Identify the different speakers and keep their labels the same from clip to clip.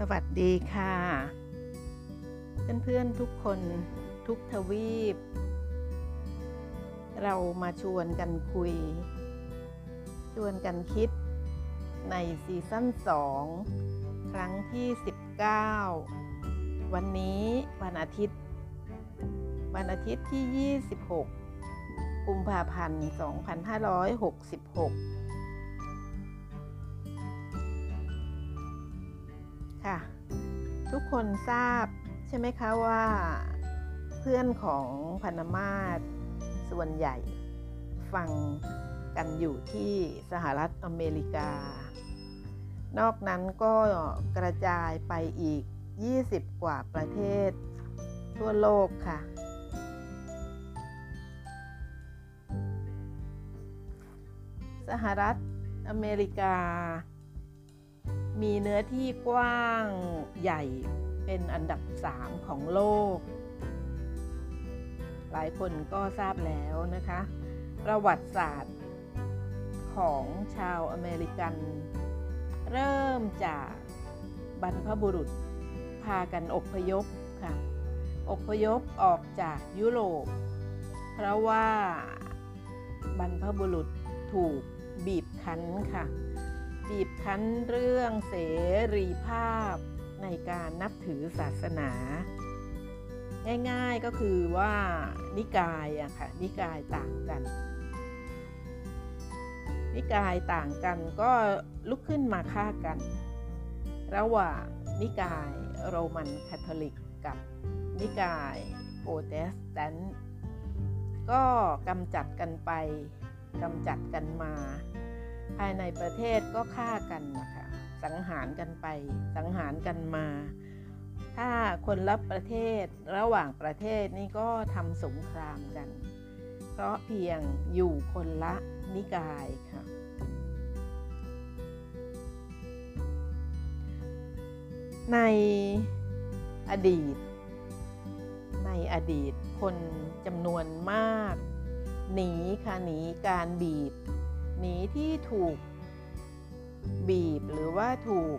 Speaker 1: สวัสดีค่ะ เพื่อนๆทุกคนทุกทวีป เรามาชวนกันคุย ชวนกันคิดในซีซั่น 2 ครั้งที่ 19 วันนี้วันอาทิตย์ วันอาทิตย์ที่ 26 กุมภาพันธ์ 2566 คนทราบใช่ไหมคะว่าเพื่อนของพนามาตส่วนใหญ่ฟังกันอยู่ที่สหรัฐอเมริกา นอกนั้นก็กระจายไปอีก 20 กว่าประเทศทั่วโลกค่ะ สหรัฐอเมริกา มีเนื้อที่กว้างใหญ่ เป็นอันดับ 3 ของโลก หลายคนก็ทราบแล้วนะคะ ประวัติศาสตร์ของชาวอเมริกัน เริ่มจากบรรพบุรุษพากันอพยพค่ะอพยพออกจากยุโรป เพราะว่าบรรพบุรุษถูกบีบคั้นค่ะ บีบคั้นเรื่องเสรีภาพ ในการนับถือศาสนา ง่ายๆก็คือว่านิกายอะค่ะนิกายต่างกัน นิกายต่างกันก็ลุกขึ้นมาฆ่ากัน ระหว่างนิกายโรมันคาทอลิกกับนิกายโปรเตสแตนต์ก็กำจัดกันไปกำจัดกันมา ภายในประเทศก็ฆ่ากันนะคะ สังหารกันไป สังหารกันมา ถ้าคนรับประเทศระหว่างประเทศนี่ก็ทำสงครามกัน เพราะเพียงอยู่คนละนิกายค่ะในอดีต ในอดีตคนจำนวนมาก หนีค่ะหนีการบีบ หนีที่ถูก บีบหรือว่าถูก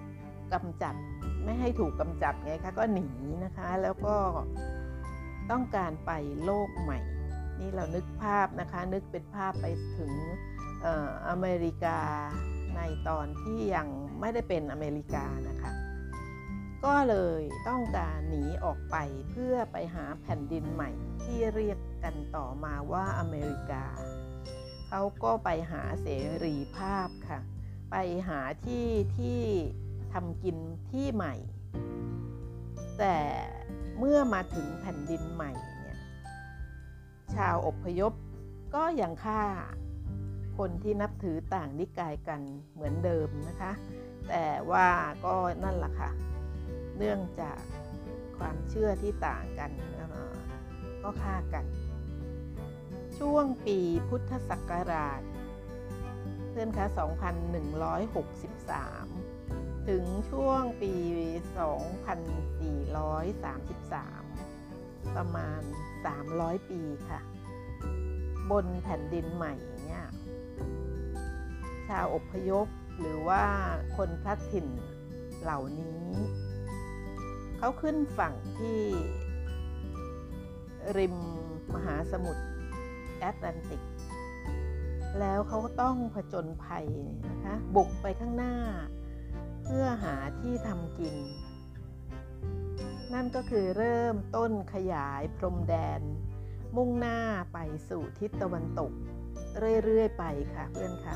Speaker 1: กำจัดไม่ให้ถูกกำจัดไงคะก็หนีนะคะแล้วก็ต้องการไปโลกใหม่ นี่เรานึกภาพนะคะนึกเป็นภาพไปถึงออเมริกาในตอนที่ยังไม่ได้เป็นอเมริกานะคะ ก็เลยต้องการหนีออกไปเพื่อไปหาแผ่นดินใหม่ ที่เรียกกันต่อมาว่าอเมริกา เขาก็ไปหาเสรีภาพค่ะ ไปหาที่ที่ทำกินที่ใหม่ แต่เมื่อมาถึงแผ่นดินใหม่เนี่ยชาวอพยพก็ยังฆ่าคนที่นับถือต่างนิกายกันเหมือนเดิมนะคะ แต่ว่าก็นั่นแหละค่ะ เนื่องจากความเชื่อที่ต่างกันก็ฆ่ากัน ช่วงปีพุทธศักราช พื่อนคะ2163 ถึงช่วงปี 2433 ประมาณ 300 ปีค่ะ บนแผ่นดินใหม่เนี่ยชาวอพยพหรือว่าคนพลัดถิ่นเหล่านี้ เขาขึ้นฝั่งที่ริมมหาสมุทรแอตแลนติก แล้วเขาก็ต้องผจญภัยนะคะบุกไปข้างหน้า เพื่อหาที่ทำกิน นั่นก็คือเริ่มต้นขยายพรมแดน มุ่งหน้าไปสู่ทิศตะวันตก เรื่อยๆไปค่ะเพื่อนค่ะ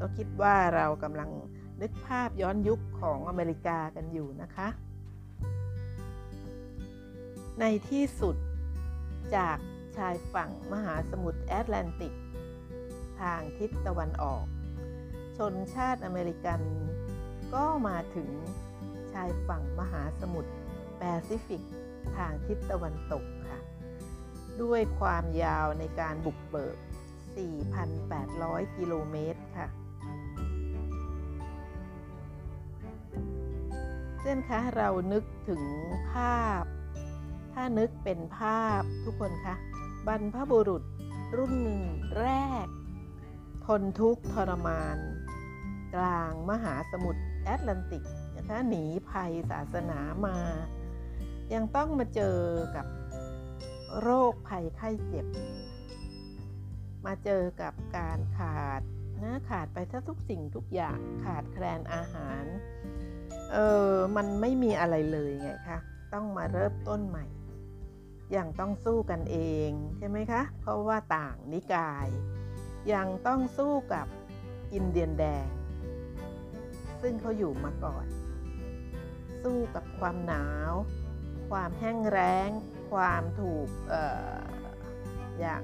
Speaker 1: ก็คิดว่าเรากำลังนึกภาพย้อนยุคของอเมริกากันอยู่นะคะ ในที่สุดจาก ชายฝั่งมหาสมุทรแอตแลนติก ทางทิศตะวันออก ชนชาติอเมริกัน ก็มาถึงชายฝั่งมหาสมุทรแปซิฟิก ทางทิศตะวันตกค่ะ ด้วยความยาวในการบุกเบิก 4,800 กิโลเมตรค่ะเพื่นคะเรานึกถึงภาพ ถ้านึกเป็นภาพทุกคนคะ บรรพบุรุษรุ่นแรก ทนทุกข์ทรมาน กลางมหาสมุทรแอตแลนติกนะคะหนีภัยศาสนามา ยังต้องมาเจอกับโรคภัยไข้เจ็บ มาเจอกับการขาดนะขาดไปถ้าทุกสิ่งทุกอย่างขาดแคลนอาหาร เออมันไม่มีอะไรเลยไงคะ ต้องมาเริ่มต้นใหม่ ยังต้องสู้กันเองใช่ไหมคะ เพราะว่าต่างนิกาย ยังต้องสู้กับอินเดียนแดง ซึ่งเขาอยู่มาก่อน สู้กับความหนาว ความแห้งแล้ง ความถูกออย่าง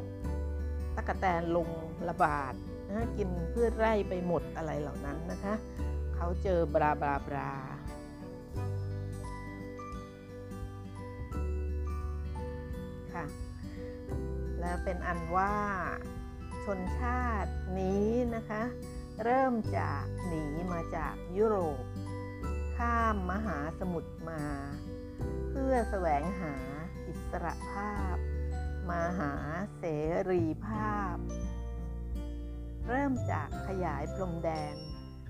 Speaker 1: ตะกะแตนลงระบาดนะกินพืชไร่ไปหมดอะไรเหล่านั้นนะคะ เขาเจอบราบราบรา แล้วเป็นอันว่าชนชาตินี้นะคะ เริ่มจากหนีมาจากยุโรป ข้ามมหาสมุทรมา เพื่อแสวงหาอิสรภาพ มาหาเสรีภาพ เริ่มจากขยายพรมแดน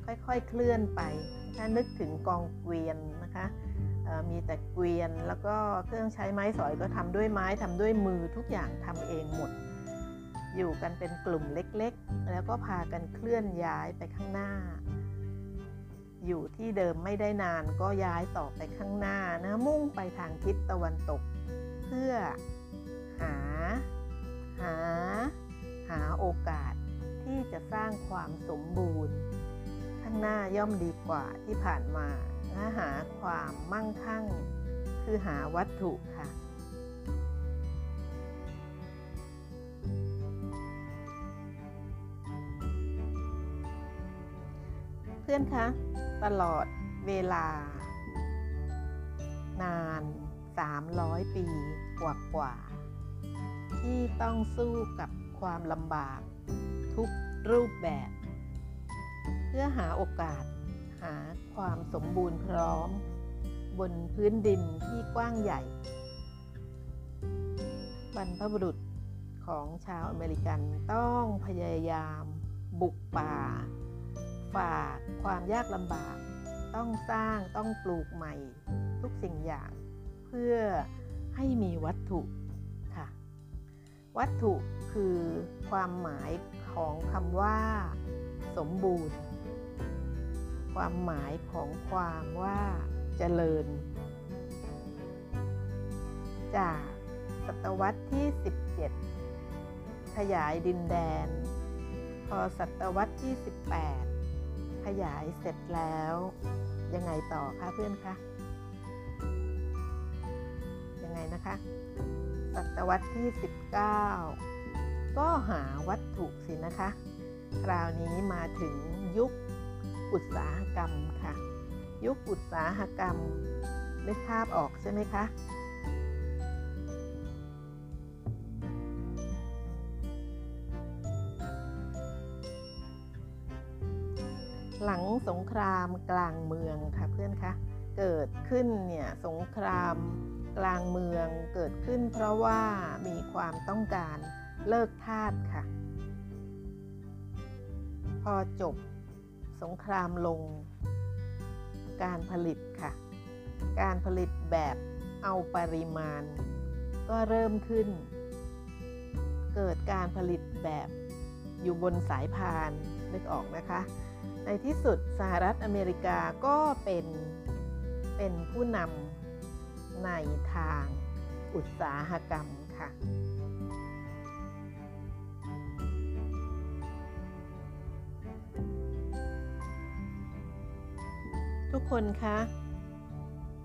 Speaker 1: ค่อยๆเคลื่อนไป ถ้านึกถึงกองเกวียนนะคะ มีแต่เกวียน แล้วก็เครื่องใช้ไม้สอยก็ทำด้วยไม้ทำด้วยมือทุกอย่างทำเองหมด อยู่กันเป็นกลุ่มเล็กๆ แล้วก็พากันเคลื่อนย้ายไปข้างหน้า อยู่ที่เดิมไม่ได้นานก็ย้ายต่อไปข้างหน้านะมุ่งไปทางทิศตะวันตก เพื่อหา หา หาโอกาสที่จะสร้างความสมบูรณ์ ข้างหน้าย่อมดีกว่าที่ผ่านมา นะหาความมั่งคั่ง คือหาวัตถุค่ะ เพื่อนคะ ตลอดเวลา นาน 300 ปีกว่ากว่าที่ต้องสู้กับความลำบาก ทุกรูปแบบ เพื่อหาโอกาส หาความสมบูรณ์พร้อม บนพื้นดินที่กว้างใหญ่ บรรพบุรุษของชาวอเมริกันต้องพยายามบุกป่า ฝ่าความยากลำบาก ต้องสร้างต้องปลูกใหม่ ทุกสิ่งอย่าง เพื่อให้มีวัตถุค่ะ วัตถุคือความหมายของคำว่า สมบูรณ์ ความหมายของความว่าเจริญ จากศตวรรษที่ 17 ขยายดินแดน พอศตวรรษที่ 18 ขยายเสร็จแล้ว ยังไงต่อคะเพื่อนคะยังไงนะคะศตวรรษที่ 19 ก็หาวัตถุสินะคะ คราวนี้มาถึงยุค อุตสาหกรรมค่ะ ยุคอุตสาหกรรมนึกภาพออกใช่ไหมคะหลังสงครามกลางเมืองค่ะเพื่อนคะเกิดขึ้นเนี่ยสงครามกลางเมืองเกิดขึ้นเพราะว่ามีความต้องการเลิกทาสค่ะ พอจบ สงครามลง การผลิตค่ะ การผลิตแบบเอาปริมาณ ก็เริ่มขึ้น เกิดการผลิตแบบอยู่บนสายพานนึกออกนะคะ ในที่สุดสหรัฐอเมริกาก็เป็นเป็นผู้นำในทางอุตสาหกรรมค่ะ ทุกคนคะ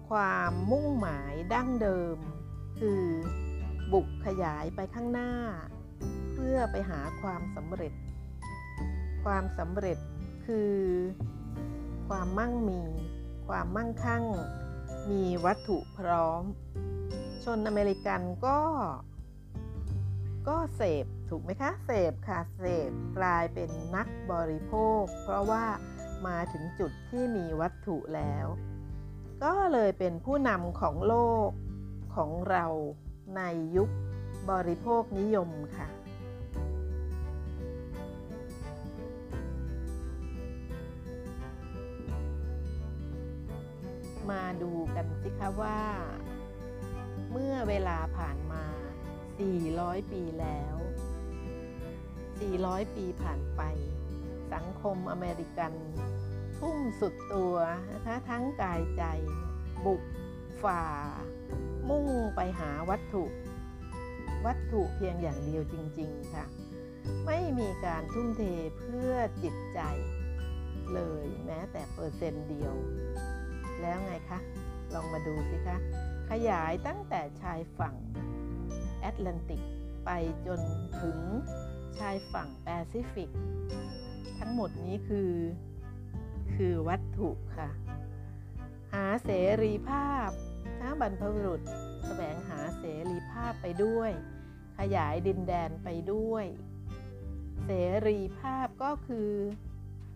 Speaker 1: ความมุ่งหมายดั้งเดิม คือบุกขยายไปข้างหน้า เพื่อไปหาความสำเร็จ ความสำเร็จคือ ความมั่งมี ความมั่งคั่ง มีวัตถุพร้อม ชนอเมริกันก็ ก็เสพถูกไหมคะ เสพค่ะ เสพกลายเป็นนักบริโภค เพราะว่า มาถึงจุดที่มีวัตถุแล้ว ก็เลยเป็นผู้นำของโลกของเราในยุคบริโภคนิยมค่ะ มาดูกันสิคะว่า เมื่อเวลาผ่านมา 400 ปีแล้ว 400 ปีผ่านไป สังคมอเมริกัน ทุ่มสุดตัวนะคะทั้งกายใจ บุกฝ่า มุ่งไปหาวัตถุ วัตถุเพียงอย่างเดียวจริง ๆ ค่ะ ไม่มีการทุ่มเทเพื่อจิตใจ เลยแม้แต่เปอร์เซ็นต์เดียว แล้วไงคะ ลองมาดูสิคะ ขยายตั้งแต่ชายฝั่งแอตแลนติกไปจนถึงชายฝั่งแปซิฟิก ทั้งหมดนี้คือ คือวัตถุค่ะ หาเสรีภาพนะบรรพบุรุษแสวงหาเสรีภาพไปด้วย ขยายดินแดนไปด้วย เสรีภาพก็คือ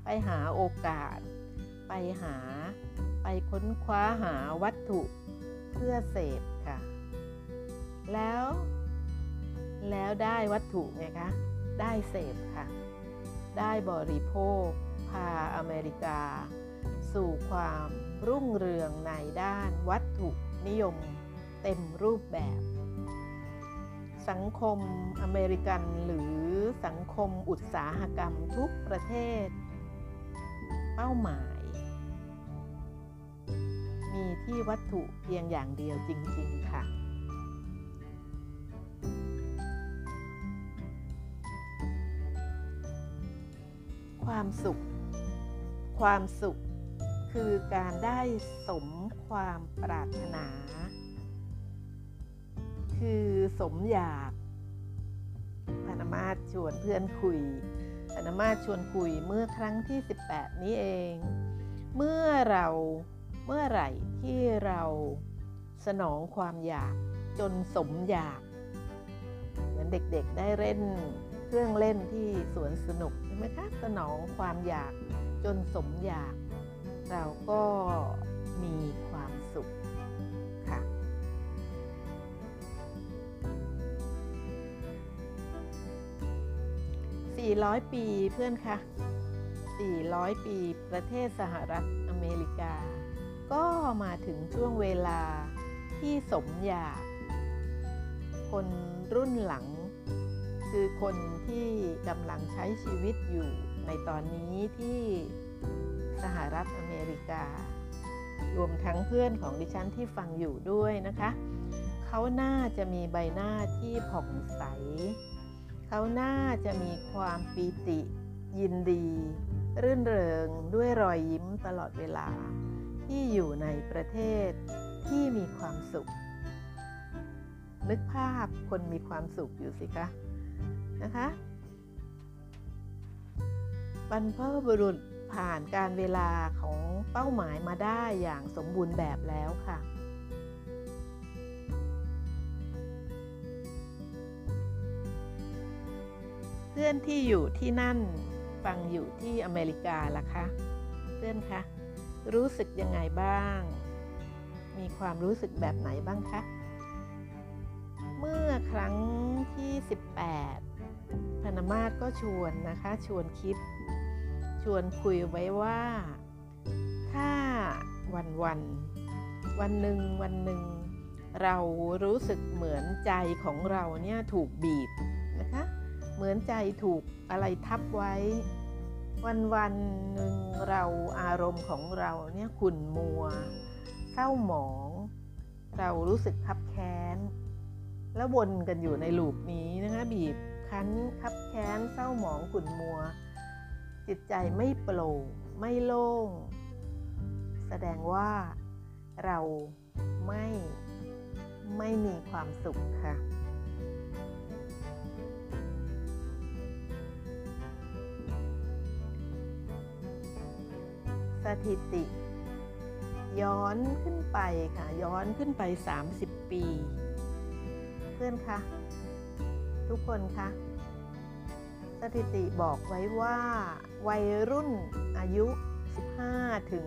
Speaker 1: ไปหาโอกาส ไปหา ไปค้นคว้าหาวัตถุเพื่อเสพค่ะ แล้ว แล้วได้วัตถุไงคะ ได้เสพค่ะ ได้บริโภค พาอเมริกา สู่ความรุ่งเรืองในด้านวัตถุนิยมเต็มรูปแบบ สังคมอเมริกันหรือสังคมอุตสาหกรรมทุกประเทศ เป้าหมาย มีที่วัตถุเพียงอย่างเดียวจริง ๆ ค่ะ ความสุข ความสุขคือการได้สมความปรารถนา คือสมอยากพนามาศชวนเพื่อนคุยพนามาศชวนคุยเมื่อครั้งที่ 18 นี้เอง เมื่อเราเมื่อไหร่ที่เราสนองความอยากจนสมอยาก เหมือนเด็กๆได้เล่นเครื่องเล่นที่สวนสนุก ไหมคะสนองความอยากจนสมอยาก เราก็มีความสุขค่ะ400ปีเพื่อนคะ400ปีประเทศสหรัฐอเมริกา ก็มาถึงช่วงเวลาที่สมอยาก คนรุ่นหลัง คือคนที่กำลังใช้ชีวิตอยู่ในตอนนี้ที่สหรัฐอเมริกา รวมทั้งเพื่อนของดิฉันที่ฟังอยู่ด้วยนะคะ เขาน่าจะมีใบหน้าที่ผ่องใส เขาน่าจะมีความปีติยินดี รื่นเริงด้วยรอยยิ้มตลอดเวลา ที่อยู่ในประเทศที่มีความสุข นึกภาพคนมีความสุขอยู่สิคะ นะคะบรรพบุรุษผ่านการเวลาของเป้าหมายมาได้อย่างสมบูรณ์แบบแล้วค่ะ เพื่อนที่อยู่ที่นั่นฟังอยู่ที่อเมริกาล่ะคะ เพื่อนคะรู้สึกยังไงบ้าง มีความรู้สึกแบบไหนบ้างคะ เมื่อครั้งที่ 18 พนามาศก็ชวนนะคะชวนคิด ชวนคุยไว้ว่า ถ้าวันวันวันหนึ่งวันหนึ่งเรารู้สึกเหมือนใจของเราเนี่ยถูกบีบนะคะเหมือนใจถูกอะไรทับไว้ วันวันหนึ่งเราอารมณ์ของเราเนี่ยขุ่นมัวเศร้าหมอง เรารู้สึกคับแค้น แล้ววนกันอยู่ในลูปนี้นะคะบีบ คั้นคับแค้นเศร้าหมองขุ่นมัว จิตใจไม่โปร่งไม่โล่ง แสดงว่าเราไม่ไม่มีความสุขค่ะ สถิติ ย้อนขึ้นไปค่ะ ย้อนขึ้นไป 30 ปี เพื่อนคะ ทุกคนคะสถิติบอกไว้ว่า วัยรุ่นอายุ 15 ถึง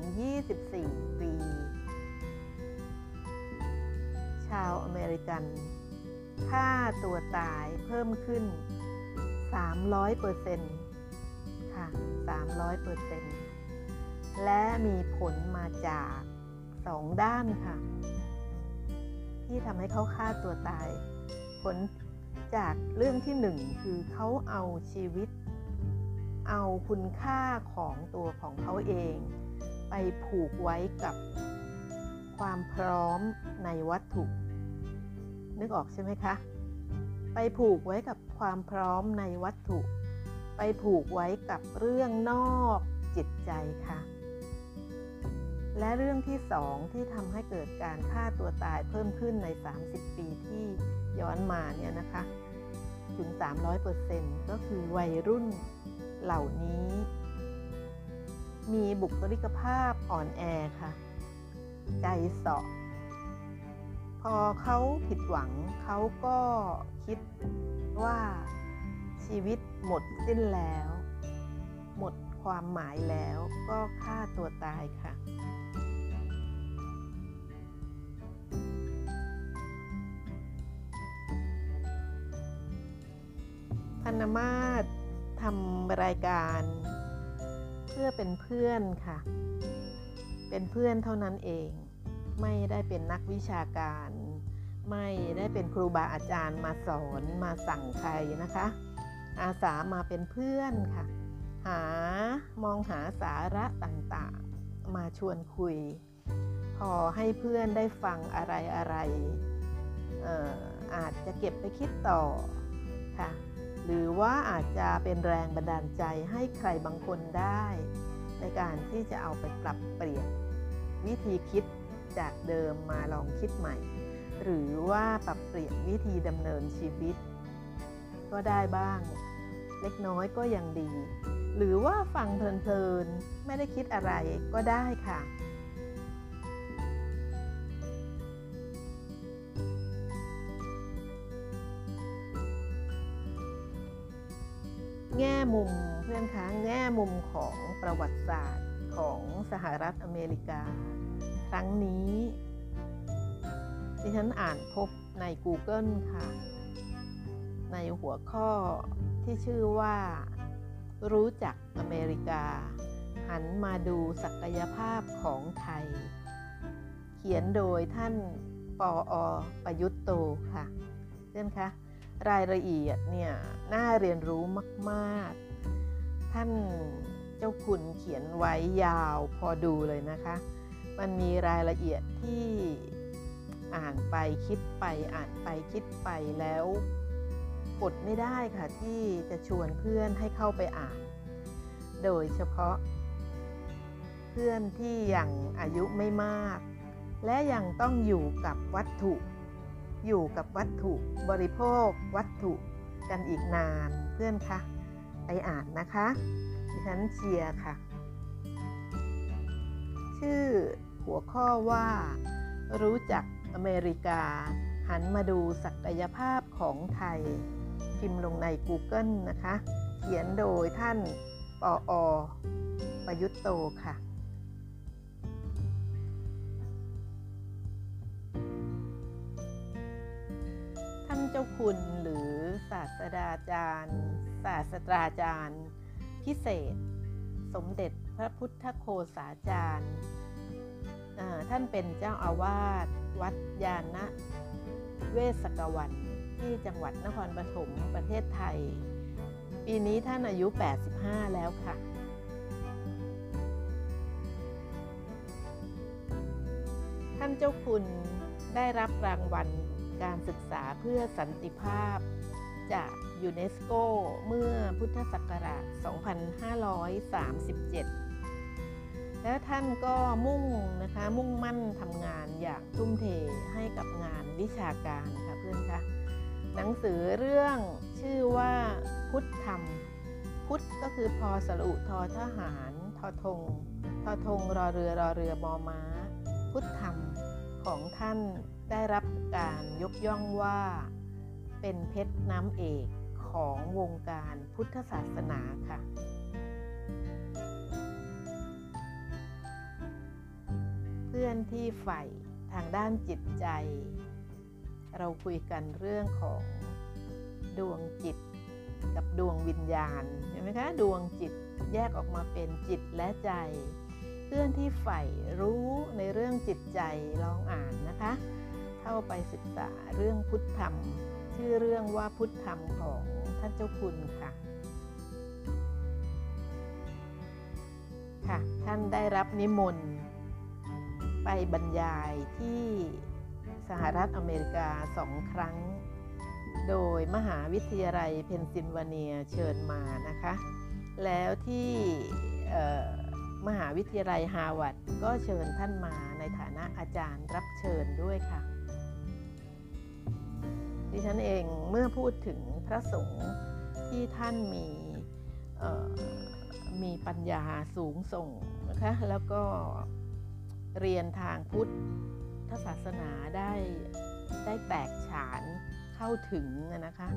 Speaker 1: 24 ปี ชาวอเมริกันค่าตัวตายเพิ่มขึ้น 300เปอร์เซ็นต์ค่ะ 300เปอร์เซ็นต์และมีผลมาจากสองด้านค่ะ ที่ทำให้เขาฆ่าตัวตาย ผล จากเรื่องที่หนึ่งคือเขาเอาชีวิต เอาคุณค่าของตัวของเขาเอง ไปผูกไว้กับความพร้อมในวัตถุ นึกออกใช่ไหมคะ ไปผูกไว้กับความพร้อมในวัตถุ ไปผูกไว้กับเรื่องนอกจิตใจค่ะ และเรื่องที่สองที่ทำให้เกิดการฆ่าตัวตายเพิ่มขึ้นใน 30 ปีที่ย้อนมาเนี่ยนะคะ ถึง 300%ก็คือวัยรุ่นเหล่านี้ มีบุคลิกภาพอ่อนแอค่ะ ใจเสาะ พอเขาผิดหวังเขาก็คิดว่าชีวิตหมดสิ้นแล้ว หมดความหมายแล้วก็ฆ่าตัวตายค่ะ พันมาศทำรายการ เพื่อเป็นเพื่อนค่ะ เป็นเพื่อนเท่านั้นเอง ไม่ได้เป็นนักวิชาการ ไม่ได้เป็นครูบาอาจารย์มาสอนมาสั่งใครนะคะ อาสามาเป็นเพื่อนค่ะ หามองหาสาระต่างๆ มาชวนคุย พอให้เพื่อนได้ฟังอะไรอะไรอาจจะเก็บไปคิดต่อค่ะ หรือว่าอาจจะเป็นแรงบันดาลใจให้ใครบางคนได้ ในการที่จะเอาไปปรับเปลี่ยน วิธีคิดจากเดิมมาลองคิดใหม่ หรือว่าปรับเปลี่ยนวิธีดำเนินชีวิต ก็ได้บ้าง เล็กน้อยก็ยังดี หรือว่าฟังเพลินๆไม่ได้คิดอะไรก็ได้ค่ะ แง่มุมเพื่อนคะแง่มุมของประวัติศาสตร์ของสหรัฐอเมริกา ครั้งนี้ที่ฉันอ่านพบใน Google ค่ะ ในหัวข้อที่ชื่อว่า รู้จักอเมริกา หันมาดูศักยภาพของไทย เขียนโดยท่านปออประยุทธ์โตค่ะเพื่อนคะ รายละเอียดเนี่ยน่าเรียนรู้มาก ๆ ท่านเจ้าคุณเขียนไว้ยาวพอดูเลยนะคะ มันมีรายละเอียดที่อ่านไปคิดไปอ่านไปคิดไปแล้วอดไม่ได้ค่ะที่จะชวนเพื่อนให้เข้าไปอ่าน โดยเฉพาะ เพื่อนที่ยังอายุไม่มาก และยังต้องอยู่กับวัตถุ อยู่กับวัตถุบริโภค วัตถุกันอีกนานเพื่อนคะไปอ่านนะคะดิฉันเชียร์ค่ะ ชื่อหัวข้อว่า รู้จักอเมริกา หันมาดูศักยภาพของไทย พิมพ์ลงใน Google นะคะ เขียนโดยท่านปออประยุทธ์โตค่ะานเจ้าคุณหรือศาสตราจารย์ ศาสตราจารย์ พิเศษ สมเด็จพระพุทธโคสาจารย์ท่านเป็นเจ้าอาวาสวัดยานะเวสกวันที่จังหวัดนครปฐมประเทศไทย ปีนี้ท่านอายุ 85 แล้วค่ะ ท่านเจ้าคุณได้รับรางวัล การศึกษาเพื่อสันติภาพ จากยูเนสโกเมื่อพุทธศักราช 2537 แล้วท่านก็มุ่งนะคะมุ่งมั่นทำงานอย่างทุ่มเทให้กับงานวิชาการค่ะเพื่อนคะหนังสือเรื่องชื่อว่าพุทธธรรม พุทธก็คือพอสรุทอทหารทอทงทอทงรอเรือรอเรือมอม้า พุทธธรรมของท่านได้รับการยกย่องว่า เป็นเพชรน้ำเอกของวงการพุทธศาสนาค่ะ เพื่อนที่ใฝ่ทางด้านจิตใจ เราคุยกันเรื่องของดวงจิตกับดวงวิญญาณเห็นไหมคะดวงจิตแยกออกมาเป็นจิตและใจ เพื่อนที่ใฝ่รู้ในเรื่องจิตใจลองอ่านนะคะเข้า ไปศึกษาเรื่องพุทธธรรม ชื่อเรื่องว่าพุทธธรรมของท่านเจ้าคุณค่ะ ค่ะ ท่านได้รับนิมนต์ไปบรรยายที่สหรัฐอเมริกาสองครั้ง โดยมหาวิทยาลัยเพนซิลเวเนียเชิญมานะคะ แล้วที่มหาวิทยาลัยฮาร์วาร์ดก็เชิญท่านมาในฐานะอาจารย์รับเชิญด้วยค่ะ ดิฉันเองเมื่อพูดถึงพระสงฆ์ที่ท่านมีมีปัญญาสูงส่งนะคะแล้วก็เรียนทางพุทธศาสนาได้ได้แตกฉานเข้าถึงนะคะ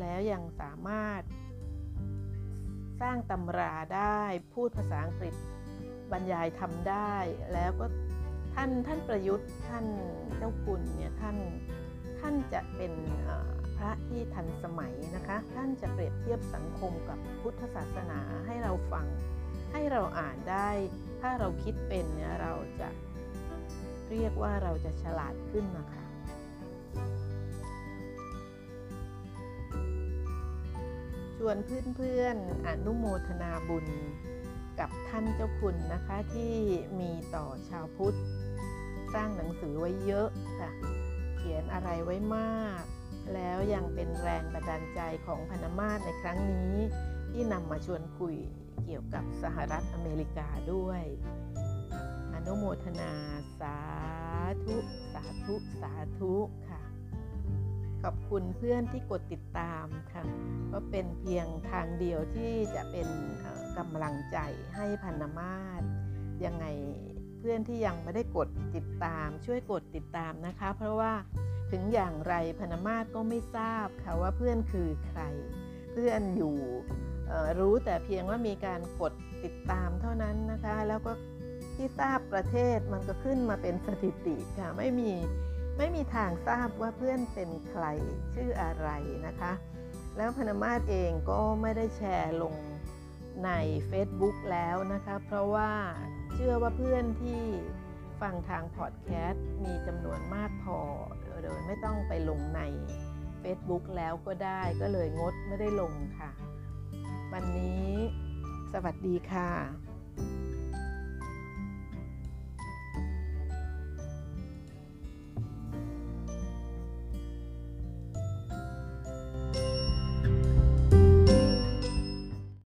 Speaker 1: แล้วยังสามารถสร้างตำราได้พูดภาษาอังกฤษบรรยายทำได้ แล้วก็ท่านท่านประยุทธ์ท่านเจ้าคุณเนี่ยท่าน ท่านจะเป็นพระที่ทันสมัยนะคะ ท่านจะเปรียบเทียบสังคมกับพุทธศาสนาให้เราฟัง ให้เราอ่านได้ ถ้าเราคิดเป็นเนี่ยเราจะเรียกว่าเราจะฉลาดขึ้นนะคะ ชวนเพื่อนๆอนุโมทนาบุญกับท่านเจ้าคุณนะคะที่มีต่อชาวพุทธ สร้างหนังสือไว้เยอะค่ะ ขียนอะไรไว้มาก แล้วยังเป็นแรงบันดาลใจของพนมาศในครั้งนี้ ที่นำมาชวนคุยเกี่ยวกับสหรัฐอเมริกาด้วย อนุโมทนาสาธุ สาธุ สาธุค่ะ ขอบคุณเพื่อนที่กดติดตามค่ะ ก็เป็นเพียงทางเดียวที่จะเป็นกำลังใจให้พันมาศยังไง พื่อนที่ยังไม่ได้กดติดตาม ช่วยกดติดตามนะคะ เพราะว่าถึงอย่างไรพนมาศก็ไม่ทราบค่ะว่าเพื่อนคือใคร เพื่อนอยู่รู้แต่เพียงว่ามีการกดติดตามเท่านั้นนะคะ แล้วก็ที่ทราบประเทศมันก็ขึ้นมาเป็นสถิติค่ะไม่มีไม่มีทางทราบว่าเพื่อนเป็นใครชื่ออะไรนะคะ แล้วพนมาศเองก็ไม่ได้แชร์ลงใน Facebook แล้วนะคะ เพราะว่า เชื่อว่าเพื่อนที่ฟังทางพอดแคสต์มีจำนวนมากพอโดยไม่ต้องไปลงใน Facebook แล้วก็ได้ก็เลยงดไม่ได้ลงค่ะ วันนี้สวัสดีค่ะ